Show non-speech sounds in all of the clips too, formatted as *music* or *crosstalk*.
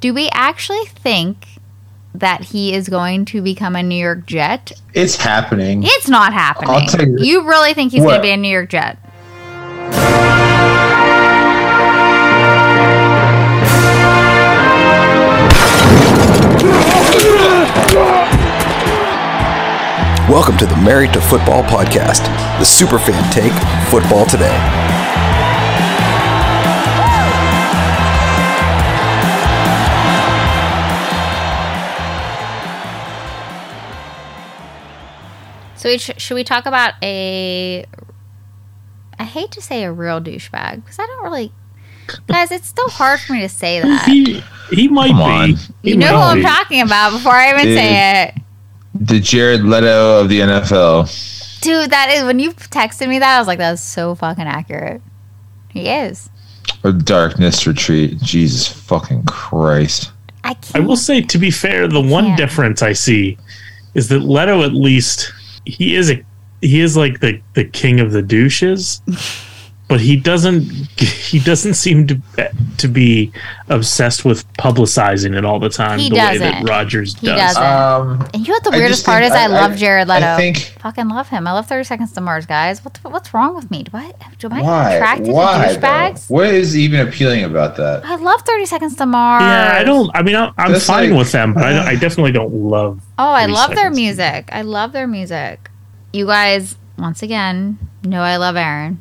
Do we actually think that he is going to become a New York Jet? It's happening. It's not happening. I'll tell you- you really think he's going to be a New York Jet? Welcome to the Married to Football podcast, the superfan take football today. So we sh- should we talk about a? I hate to say a real douchebag because I don't really. Guys, it's still hard for me to say that. He he might Come on. be. He You know who might I'm be. talking about before I even say it. The Jared Leto of the NFL. Dude, that is when you texted me that I was like, that's so fucking accurate. He is. A Darkness Retreat. Jesus fucking Christ. I I can't. will say, to be fair, the one can't. difference I see is that Leto, at least, he is a he is like the the king of the douches, *laughs* but he doesn't he doesn't seem to to be obsessed with publicizing it all the time He the way that doesn't. Rodgers He does. doesn't. Um, and you know what the weirdest part think- is? I, I- love I- Jared I Leto. think- Fucking love him. I love 30 Seconds to Mars, guys. What the, what's wrong with me? Do I, do I why? attracted Why? to douchebags? What is even appealing about that? I love 30 Seconds to Mars. yeah, I don't. I mean, I'm, I'm That's fine like- with them, but I, I definitely don't love. Oh, I love their music. I love their music. You guys, once again, know I love Aaron.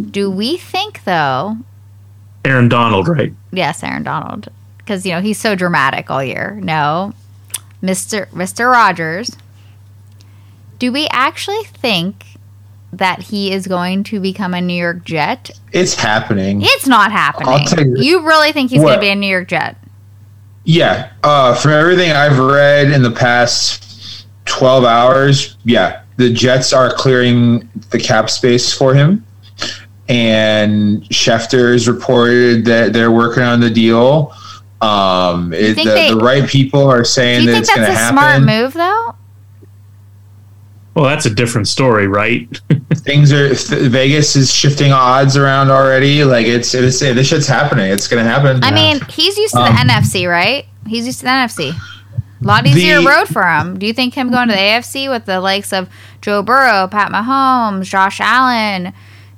Do we think, though, Aaron Donald, right? yes, Aaron Donald, because, you know, he's so dramatic all year. No. Mr. Mr. Rogers. Do we actually think that he is going to become a New York Jet? It's happening. It's not happening. I'll tell you- you really think he's going to be a New York Jet? Yeah. Uh, from everything I've read in the past 12 hours, yeah, the Jets are clearing the cap space for him. And Schefter has reported that they're working on the deal. Um, it, the, they- the right people are saying that it's going to happen. smart move, though? Well, that's a different story, right? *laughs* Things are Vegas is shifting odds around already. Like it's, it's this shit's happening. It's going to happen. I mean, he's used to the Um, NFC, right? He's used to the NFC. A lot easier The- road for him. Do you think him going to the AFC with the likes of Joe Burrow, Pat Mahomes, Josh Allen?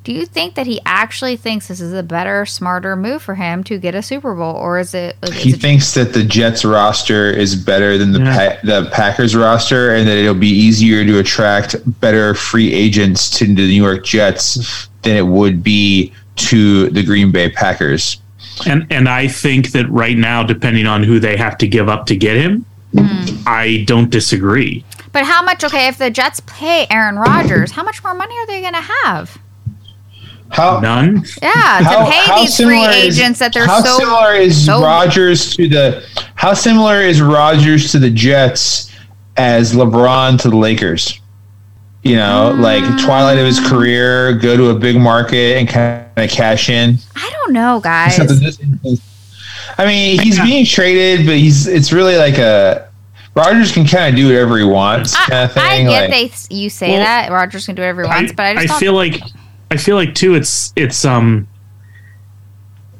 Do you think that he actually thinks this is a better, smarter move for him to get a Super Bowl, or is it? Is he it thinks that the Jets roster is better than the Yeah. pa- the Packers roster, and that it'll be easier to attract better free agents to the New York Jets than it would be to the Green Bay Packers. And and I think that right now, depending on who they have to give up to get him, hmm. I don't disagree. but how much? Okay, if the Jets pay Aaron Rodgers, how much more money are they going to have? How None. Yeah, to pay these free similar is- agents that they're how so. How similar is so- Rodgers to the how similar is Rodgers to the Jets as LeBron to the Lakers? You know, like mm. twilight of his career, go to a big market and kind of cash in. I don't know, guys. Except in this instance- I mean, he's being traded, but he's it's really like a Rodgers can kind of do whatever he wants kind I, of thing. I get like, they you say Well, that Rodgers can do whatever he I, wants, but I just don't. feel like I feel like too. It's it's um.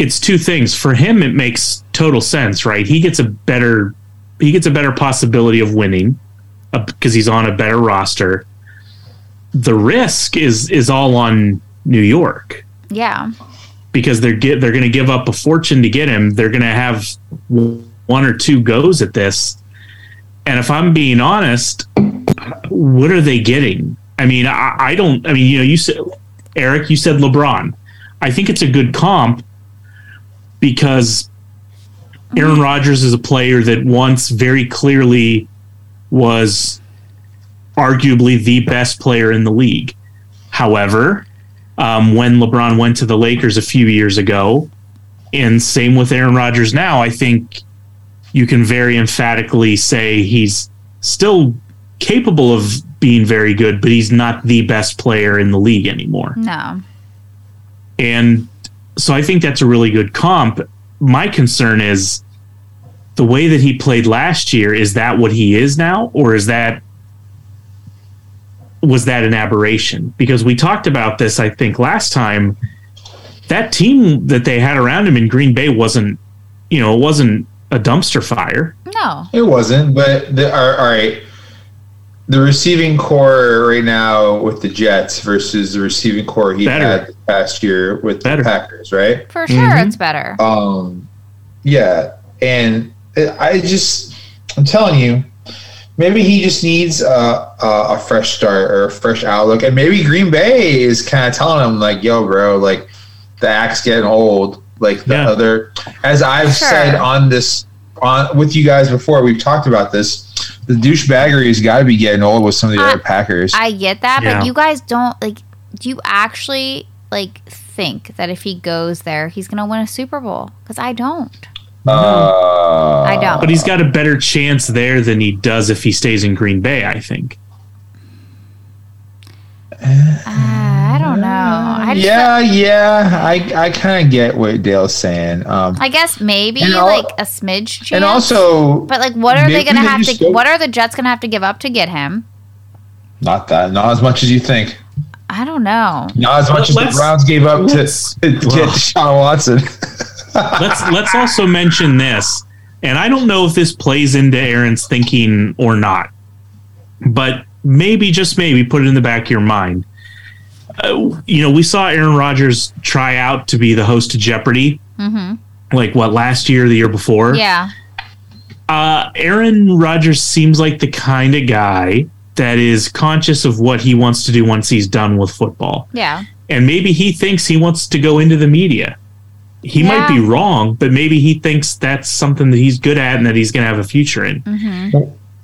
It's two things for him. It makes total sense, right? He gets a better he gets a better possibility of winning because he's on a better roster. The risk is is all on New York. yeah, because they're get they're going to give up a fortune to get him. They're going to have one or two goes at this. And if I'm being honest, what are they getting? I mean, I, I don't. I mean, you know, you said Eric, you said LeBron. I think it's a good comp because Aaron Rodgers is a player that once very clearly was arguably the best player in the league. However, um, when LeBron went to the Lakers a few years ago, and same with Aaron Rodgers now, I think you can very emphatically say he's still capable of being very good, but he's not the best player in the league anymore. no. And so I think that's a really good comp. My concern is the way that he played last year. Is that what he is now, or is that was that an aberration? Because we talked about this, I think, last time. That team that they had around him in Green Bay wasn't, you know, it wasn't a dumpster fire. No. It wasn't, but the, all all right. The receiving corps right now with the Jets versus the receiving corps he Better. had the past year with Better. the Packers, right? For sure, Mhm. it's better. Um, yeah, and I just, I'm telling you, maybe he just needs a, a, a fresh start or a fresh outlook, and maybe Green Bay is kind of telling him like, "Yo, bro, like the axe getting old." Like the Yeah. other, as I've Sure. said on this on with you guys before, we've talked about this. The douchebaggery has got to be getting old with some of the I- other Packers. I get that, Yeah. but you guys don't like. Do you actually like think that if he goes there, he's gonna win a Super Bowl? Because I don't. uh, I don't. But he's got a better chance there than he does if he stays in Green Bay, I think. Uh, I don't know. I just yeah, yeah, I I kind of get what Dale's saying. Um, I guess maybe And al- like a smidge chance. and also, but like, what are they gonna have to? don't- What are the Jets gonna have to give up to get him? not that, not as much as you think. I don't know. Not as much as the Browns gave up to, let's- *laughs* to get Ugh. Deshaun Watson. *laughs* let's *laughs* let's also mention this, and I don't know if this plays into Aaron's thinking or not, but maybe just maybe put it in the back of your mind. Uh, you know, we saw Aaron Rodgers try out to be the host of Jeopardy, hmm like what last year, the year before. Yeah. Uh, Aaron Rodgers seems like the kind of guy that is conscious of what he wants to do once he's done with football. Yeah. And maybe he thinks he wants to go into the media. He might be wrong, but maybe he thinks that's something that he's good at and that he's going to have a future in. hmm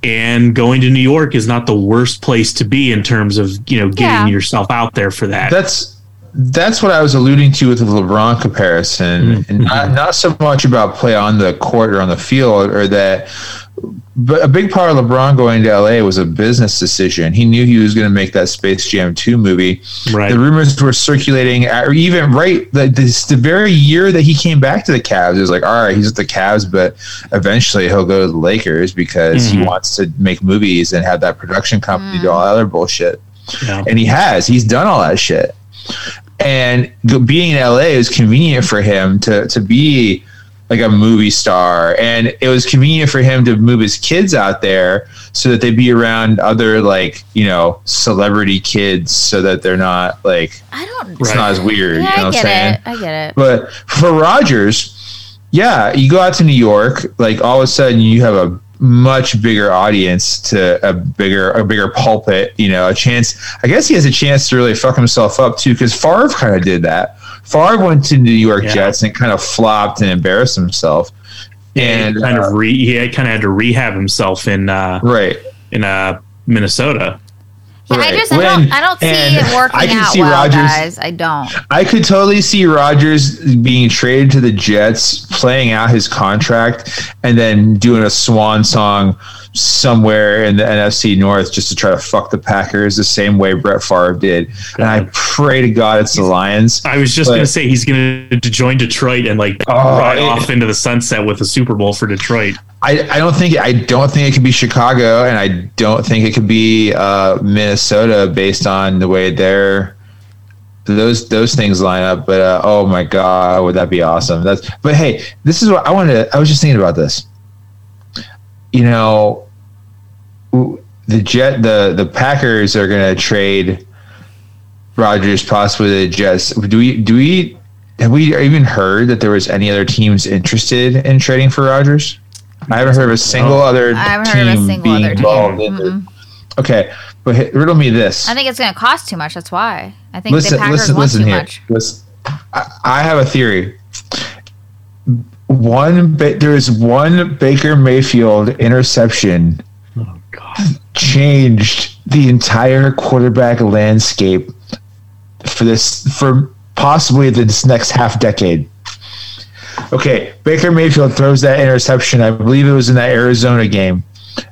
And going to New York is not the worst place to be in terms of, you know, getting Yeah. yourself out there for that. That's that's what I was alluding to with the LeBron comparison, Mhm. and not not so much about play on the court or on the field, or that. But a big part of LeBron going to LA was a business decision. He knew he was going to make that Space Jam 2 movie. right. The rumors were circulating, at, or even right the, this, the very year that he came back to the Cavs. It was like, all right, he's at the Cavs, but eventually he'll go to the Lakers because he Mhm. wants to make movies and have that production company do all that other bullshit. Yeah. And he has. He's done all that shit. And being in LA is convenient for him to to be like a movie star, and it was convenient for him to move his kids out there so that they'd be around other like you know celebrity kids, so that they're not like I don't. it's Right. not as weird. Yeah, you know I what I'm get saying? it. I get it. But for Rodgers, yeah, you go out to New York, like all of a sudden you have a much bigger audience to a bigger a bigger pulpit, you know, a chance I guess he has a chance to really fuck himself up too, because Favre kind of did that. Favre went to New York Yeah. Jets and kind of flopped and embarrassed himself. And he kind uh, of re, he kind of had to rehab himself in uh, right. in uh, Minnesota. Yeah, I Right. just I When- don't I don't see and it working I can out see well, Rodgers- guys. I don't. I could totally see Rodgers being traded to the Jets, playing out his contract, and then doing a swan song somewhere in the NFC North just to try to fuck the Packers the same way Brett Favre did. And I pray to God it's the Lions. I was just But- to say he's going to join Detroit and like Oh, ride it- off into the sunset with a Super Bowl for Detroit. I, I don't think I don't think it could be Chicago, and I don't think it could be uh, Minnesota based on the way they're those those things line up. But uh, oh my god, would that be awesome? That's but hey, this is what I wanted. To, I was just thinking about this. You know, the jet the the Packers are going to trade Rodgers possibly to the Jets. Do we do we have we even heard that there was any other teams interested in trading for Rodgers? I haven't heard of a single No. other team heard of a single being other team. involved in. Okay, but hit, riddle me this. I think it's going to cost too much. That's why. I think listen, the Packers listen, want listen too here. much. Listen, I, I have a theory. One, there is one Baker Mayfield interception God! Changed the entire quarterback landscape for this for possibly this next half decade. Okay, Baker Mayfield throws that interception. I believe it was in that Arizona game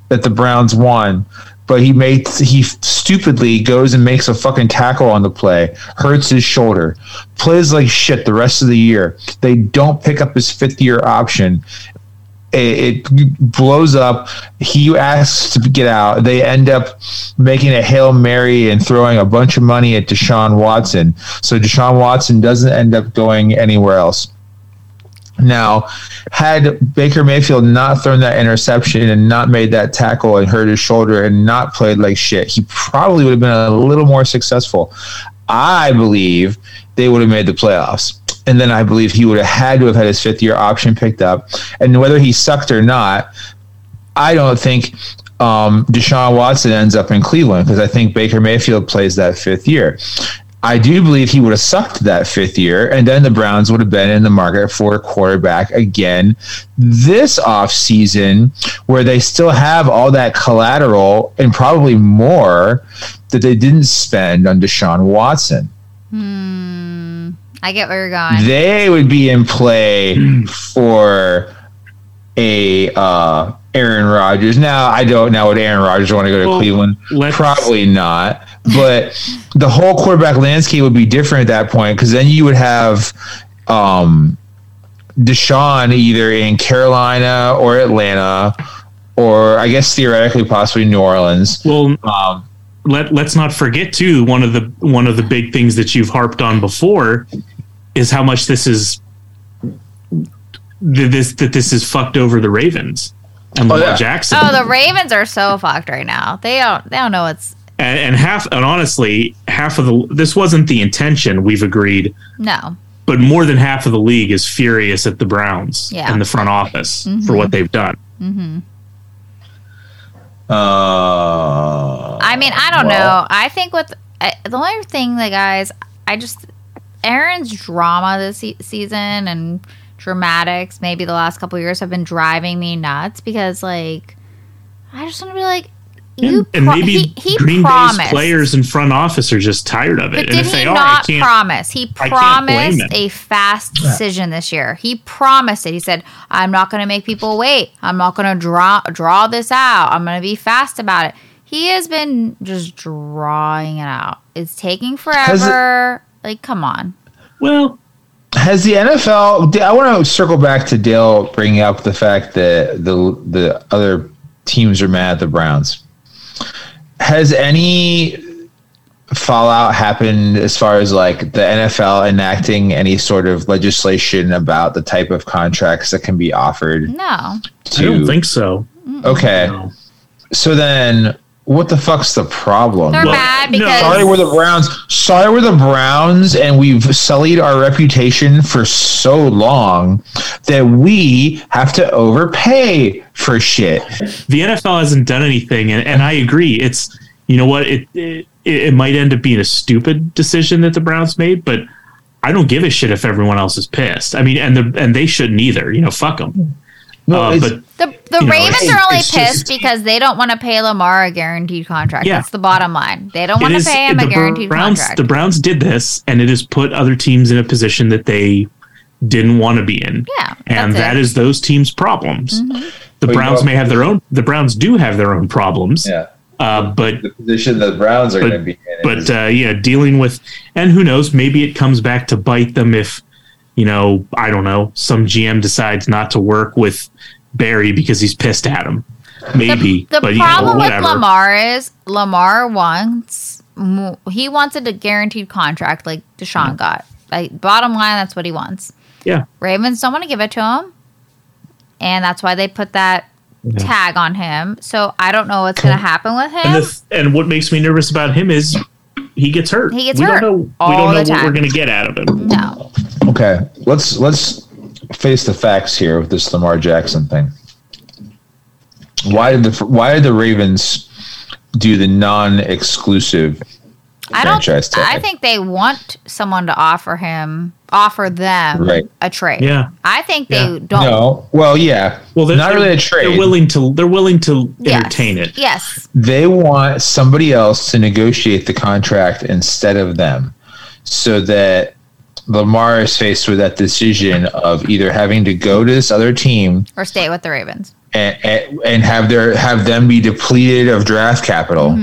that the Browns won. But he makes he stupidly goes and makes a fucking tackle on the play, hurts his shoulder, plays like shit the rest of the year. They don't pick up his fifth year option it, it blows up. He asks to get out. They end up making a hail mary and throwing a bunch of money at Deshaun Watson. So Deshaun Watson doesn't end up going anywhere else. Now, had Baker Mayfield not thrown that interception and not made that tackle and hurt his shoulder and not played like shit, he probably would have been a little more successful. I believe they would have made the playoffs. And then I believe he would have had to have had his fifth year option picked up. And whether he sucked or not, I don't think um, Deshaun Watson ends up in Cleveland because I think Baker Mayfield plays that fifth year. I do believe he would have sucked that fifth year, and then the Browns would have been in the market for a quarterback again this offseason, where they still have all that collateral and probably more that they didn't spend on Deshaun Watson. Hmm. I get where you're going. They would be in play for a uh, Aaron Rodgers. Now, I don't know would Aaron Rodgers want to go to Well, Cleveland. let's- Probably not. But the whole quarterback landscape would be different at that point because then you would have um, Deshaun either in Carolina or Atlanta, or I guess theoretically possibly New Orleans. Well, Um, let let's not forget too one of the one of the big things that you've harped on before is how much this is that this that this is fucked over the Ravens and Oh, Lamar yeah. Jackson. Oh, the Ravens are so fucked right now. They don't. They don't know what's and, and half and honestly, half of the this wasn't the intention. We've agreed, no. but more than half of the league is furious at the Browns Yeah. and the front office for Mhm. what they've done. Mm-hmm. Uh, I mean, I don't well, know. I think with I, the only thing, that guys, I just Aaron's drama this se- season and dramatics, maybe the last couple years have been driving me nuts because, like, I just want to be like, you and pro- maybe he, he Green promised. Bay's players and front office are just tired of it. But and did if he they are, I not can't. promise? He I can't blame promised a fast decision this year. He promised it. He said, "I'm not going to make people wait. I'm not going to draw draw this out. I'm going to be fast about it." He has been just drawing it out. It's taking Has it- forever. like, come on. well, Has the NFL? I want to circle back to Dale bringing up the fact that the the other teams are mad at the Browns. Has any fallout happened as far as like the NFL enacting any sort of legislation about the type of contracts that can be offered No. I don't think so. okay, No. so then what the fuck's the problem? They're Well, mad no. because Sorry, we're the Browns. Sorry, we're the Browns, and we've sullied our reputation for so long that we have to overpay for shit. the NFL hasn't done anything, and, and I agree. It's you know what it, it it might end up being a stupid decision that the Browns made, but I don't give a shit if everyone else is pissed. I mean, and the and they shouldn't either. You know, fuck them. No, uh, but the the you know, Ravens are only pissed just- because they don't want to pay Lamar a guaranteed contract. Yeah. That's the bottom line. They don't want to pay him a guaranteed Browns. contract. The Browns did this, and it has put other teams in a position that they didn't want to be in. Yeah, and that's that it. is those teams' problems. The Well, you Browns know- may have their own. The Browns do have their own problems. yeah, Uh, but the position that the Browns are going to be in. but is- uh, yeah, dealing with and who knows, maybe it comes back to bite them if you know I don't know some GM decides not to work with Berry because he's pissed at him. Maybe, The but you problem know, with. Lamar is Lamar wants he wanted a guaranteed contract like Deshaun got. Like bottom line, that's what he wants. yeah, Ravens don't want to give it to him, and that's why they put that Yeah. tag on him. So I don't know what's *laughs* going to happen with and him. the th- and what makes me nervous about him is he gets hurt. He gets we hurt Don't know, all we don't know the what we're going to get out of him. no, okay, let's let's face the facts here with this Lamar Jackson thing. Why did the Why did the Ravens do the non-exclusive I don't. franchise tag? I think they want someone to offer him, offer them Right. a trade. Yeah. I think they Yeah. don't. no. Well, yeah. Well, they're, not really a trade. They're willing to. They're willing to Yes. entertain it. Yes. they want somebody else to negotiate the contract instead of them so that Lamar is faced with that decision of either having to go to this other team Or stay with the Ravens. and, and, and have their have them be depleted of draft capital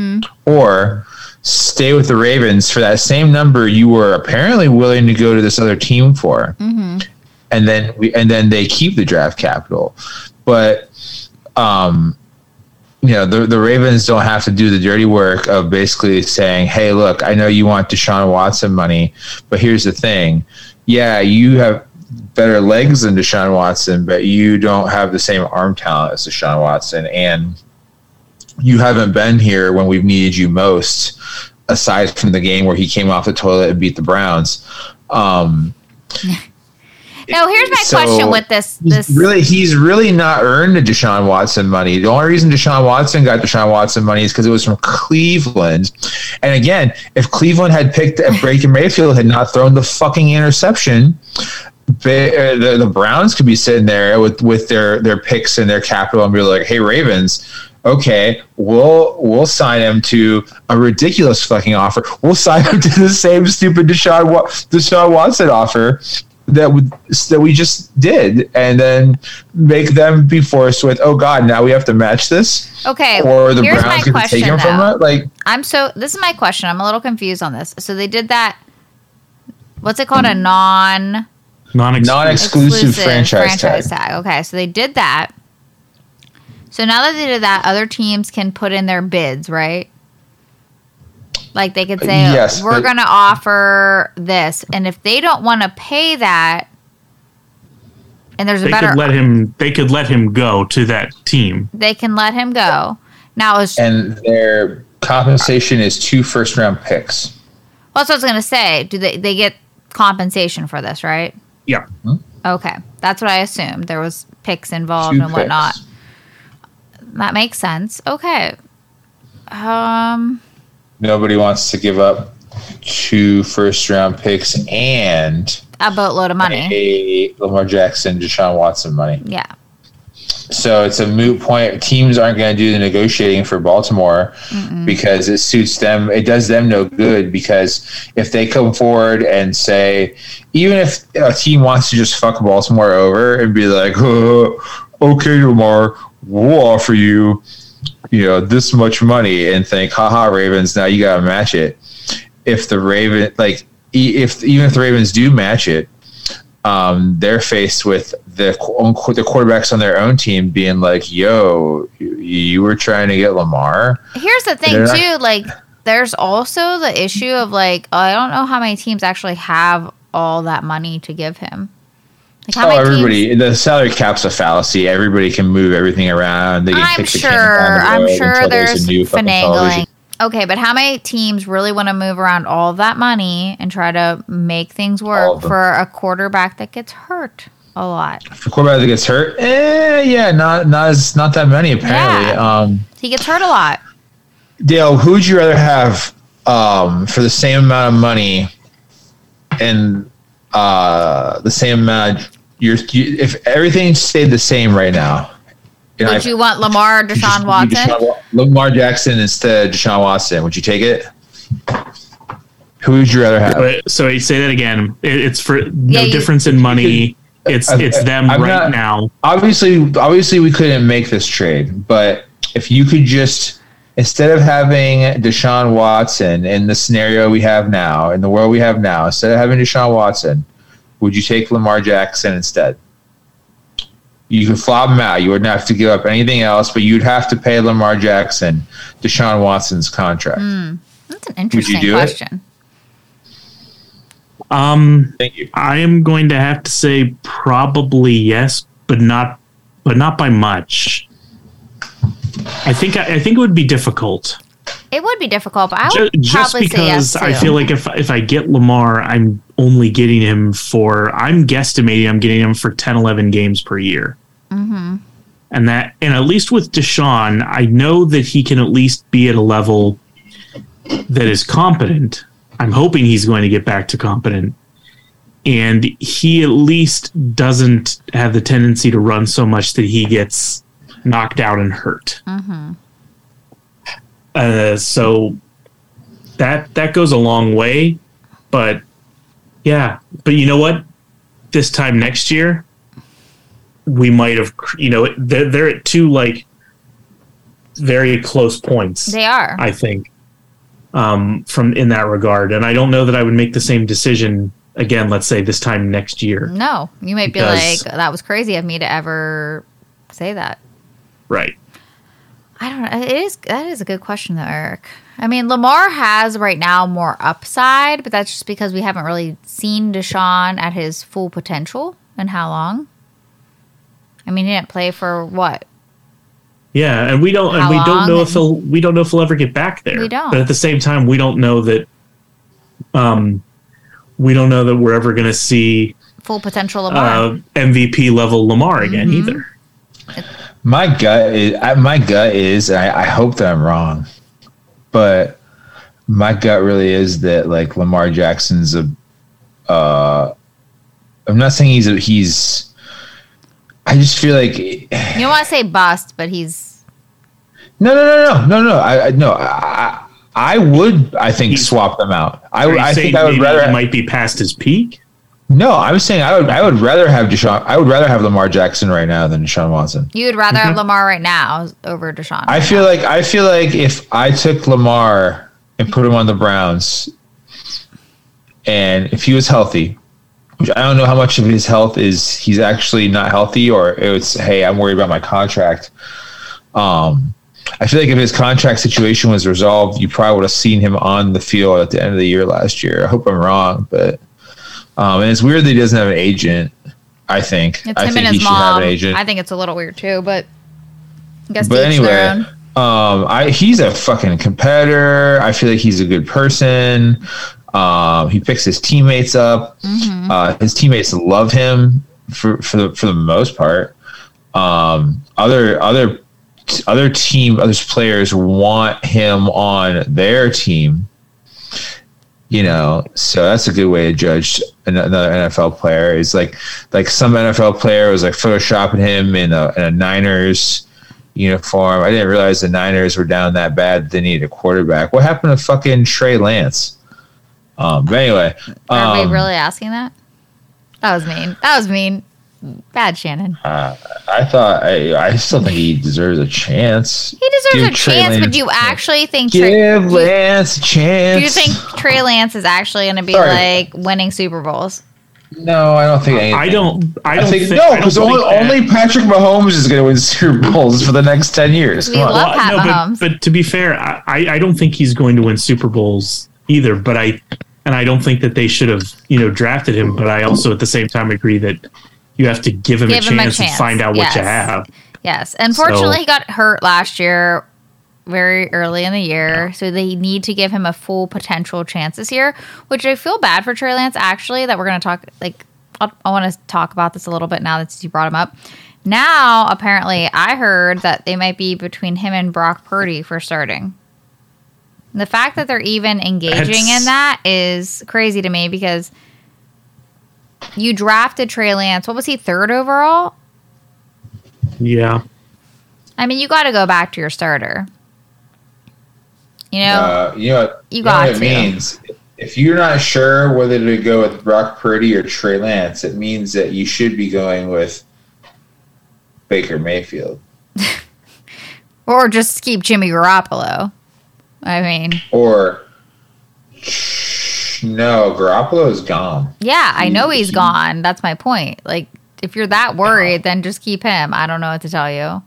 or stay with the Ravens for that same number you were apparently willing to go to this other team for. And then we and then they keep the draft capital. But um you know the the Ravens don't have to do the dirty work of basically saying, "Hey, look, I know you want Deshaun Watson money, but here's the thing: yeah, you have better legs than Deshaun Watson, but you don't have the same arm talent as Deshaun Watson, and you haven't been here when we've needed you most, aside from the game where he came off the toilet and beat the Browns. Um, *laughs* Now, here's my So, question with this. He's really, he's really not earned the Deshaun Watson money. The only reason Deshaun Watson got Deshaun Watson money is because it was from Cleveland. And again, if Cleveland had picked if Baker Mayfield had not thrown the fucking interception, Ba- uh, the, the Browns could be sitting there with with their their picks and their capital and be like, "Hey, Ravens." Okay, we'll we'll sign him to a ridiculous fucking offer. We'll sign him *laughs* to the same stupid Deshaun Deshaun Watson offer that we, that we just did, and then make them be forced with, oh god, now we have to match this, okay. or the here's my Browns going to take question. him from though. it. Like, I'm so. This is my question. I'm a little confused on this. So they did that. What's it called? A non Non-exclusive. non-exclusive franchise, tag. tag. Okay, so they did that. So now that they did that, other teams can put in their bids, right? Like they could say, Yes, "We're going to offer this," and if they don't want to pay that, and there's a they better, could let him. They could let him go to that team. they can let him go. Now, it's, and their compensation is two first round picks. well, that's what I was going to say. Do they they get compensation for this, right? Yeah. Okay, that's what I assumed. There was picks involved Two and whatnot. picks. That makes sense. Okay. Um. Nobody wants to give up two first round picks and a boatload of money. a Lamar Jackson, Deshaun Watson money. Yeah. So it's a moot point. Teams aren't going to do the negotiating for Baltimore because it suits them. It does them no good because if they come forward and say, even if a team wants to just fuck Baltimore over and be like, oh, *laughs* okay, Lamar, we'll offer you, you know, this much money and think, haha, Ravens, now you got to match it. If the Raven, like, if even if the Ravens do match it, um, they're faced with the the quarterbacks on their own team being like, "Yo, you, you were trying to get Lamar." Here's the thing, They're not- too. Like, there's also the issue of like, I don't know how many teams actually have all that money to give him. Like, how Oh, everybody, teams? the salary cap's a fallacy. Everybody can move everything around. They can I'm sure. the I'm sure until there's new finagling. Okay, but how many teams really want to move around all that money and try to make things work for a quarterback that gets hurt a lot? For a quarterback that gets hurt, eh, yeah, not not as not that many apparently. Yeah. Um, He gets hurt a lot. Dale, who would you rather have um, for the same amount of money and uh, the same amount? You're, you, if everything stayed the same right now, Would I- you want Lamar, you just Deshaun Watson? Deshaun Lamar Jackson instead of Deshaun Watson, would you take it? Who would you rather have? But, so I say that again. It, it's for no you- difference in money. Uh, it's I- it's them I'm right not- now. obviously obviously we couldn't make this trade, but if you could just instead of having Deshaun Watson in the scenario we have now, in the world we have now, instead of having Deshaun Watson, would you take Lamar Jackson instead? You could flop him out. You wouldn't have to give up anything else, but you'd have to pay Lamar Jackson Deshaun Watson's contract. That's an interesting do it? question. Um, Thank you. I am going to have to say probably yes, but not but not by much. I think I, I think it would be difficult. It would be difficult, but I would just probably say yes because I too. feel like if if I get Lamar, I'm only getting him for I'm guesstimating I'm getting him for 10, 11 games per year. Mm-hmm. And that and at least with Deshaun, I know that he can at least be at a level that is competent. I'm hoping he's going to get back to competent. And he at least doesn't have the tendency to run so much that he gets knocked out and hurt. Mm-hmm. Uh, so that that goes a long way, but yeah, but you know what? This time next year, we might have, you know, they're, they're at two like very close points. They are. I think, um, from in that regard, and I don't know that I would make the same decision again. Let's say this time next year, no, you might be like, that was crazy of me to ever say that. right? I don't know. It is that is a good question though, Eric. I mean, Lamar has right now more upside, but that's just because we haven't really seen Deshaun at his full potential and how long. I mean, he didn't play for what? Yeah, and we don't, and How we don't know long if he'll, we don't know if he'll ever get back there. We don't. But at the same time, we don't know that. Um, we don't know that we're ever going to see Full potential Lamar. uh, MVP level Lamar again Mm-hmm. either. My gut is I, my gut is I, I hope that I'm wrong, but my gut really is that like Lamar Jackson's a. Uh, I'm not saying he's a, he's. I just feel like you don't want to say bust, but he's no no no no no no I I- no I I would I think He's- swap them out. I Are I think I would rather he might be past his peak. No I was saying I would I would rather have Deshaun I would rather have Lamar Jackson right now than Deshaun Watson. you would rather have Lamar right now over Deshaun. I feel like I feel like if I took Lamar and put him on the Browns, and if he was healthy, which I don't know how much of his health is he's actually not healthy, or it's hey I'm worried about my contract. Um, I feel like if his contract situation was resolved, you probably would have seen him on the field at the end of the year last year. I hope I'm wrong, but um, and it's weird that he doesn't have an agent. I think it's I him think and he his should have mom. an agent. I think it's a little weird too, but I guess but to each their anyway, um, I he's a fucking competitor. I feel like he's a good person. Um, he picks his teammates up. Mm-hmm. Uh, his teammates love him for for the for the most part. Um, other other other team other players want him on their team. You know, so that's a good way to judge another NFL player. Is like like some NFL player was like photoshopping him in a, in a Niners uniform. I didn't realize the Niners were down that bad. They needed a quarterback. What happened to fucking Trey Lance? Um, but anyway, Are um, we really asking that? That was mean. That was mean. Bad Shannon. Uh, I thought I, I still think he deserves a chance. He deserves Give a Trey chance, but do you actually think Trey, Give do, you, Lance a chance. do you think Trey Lance is actually going to be Sorry. like winning Super Bowls? No, I don't think. Anything. I don't. I I don't think, think, no, because only, only Patrick Mahomes is going to win Super Bowls for the next ten years. We Come on. love- Pat no, Mahomes. but, but to be fair, I, I I don't think he's going to win Super Bowls either. But I and I don't think that they should have you know drafted him. But I also at the same time agree that you have to give him, Give a, him a chance and find out what you have. Yes. Unfortunately, So- he got hurt last year, very early in the year. So they need to give him a full potential chance this year, which I feel bad for Trey Lance, actually, that we're going to talk, like, I'll, I want to talk about this a little bit now that you brought him up. Now, apparently, I heard that they might be between him and Brock Purdy for starting. The fact that they're even engaging That's- in that is crazy to me because you drafted Trey Lance. What was he, third overall? Yeah, I mean, you got to go back to your starter. You know, Uh, you know, what- You know got what it to. means. If you're not sure whether to go with Brock Purdy or Trey Lance, it means that you should be going with Baker Mayfield *laughs* or just keep Jimmy Garoppolo. I mean, or no, Garoppolo is gone. yeah, I know he's gone. That's my point. Like, if you're that worried, then just keep him. I don't know what to tell you.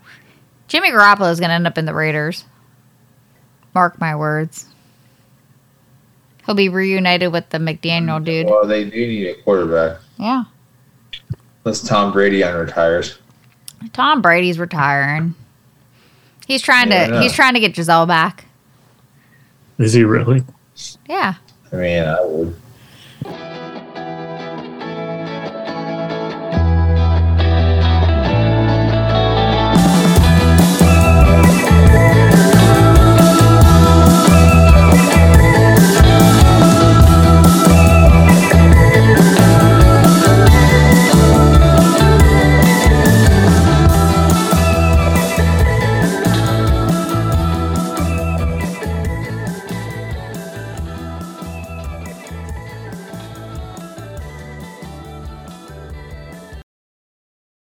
Jimmy Garoppolo is going to end up in the Raiders. Mark my words. He'll be reunited with the McDaniel dude. Well, they do need a quarterback. Yeah. Unless Tom Brady unretires. Tom Brady's retiring. He's trying Yeah, to he's trying to get Gisele back. is he really? Yeah. I mean, I would.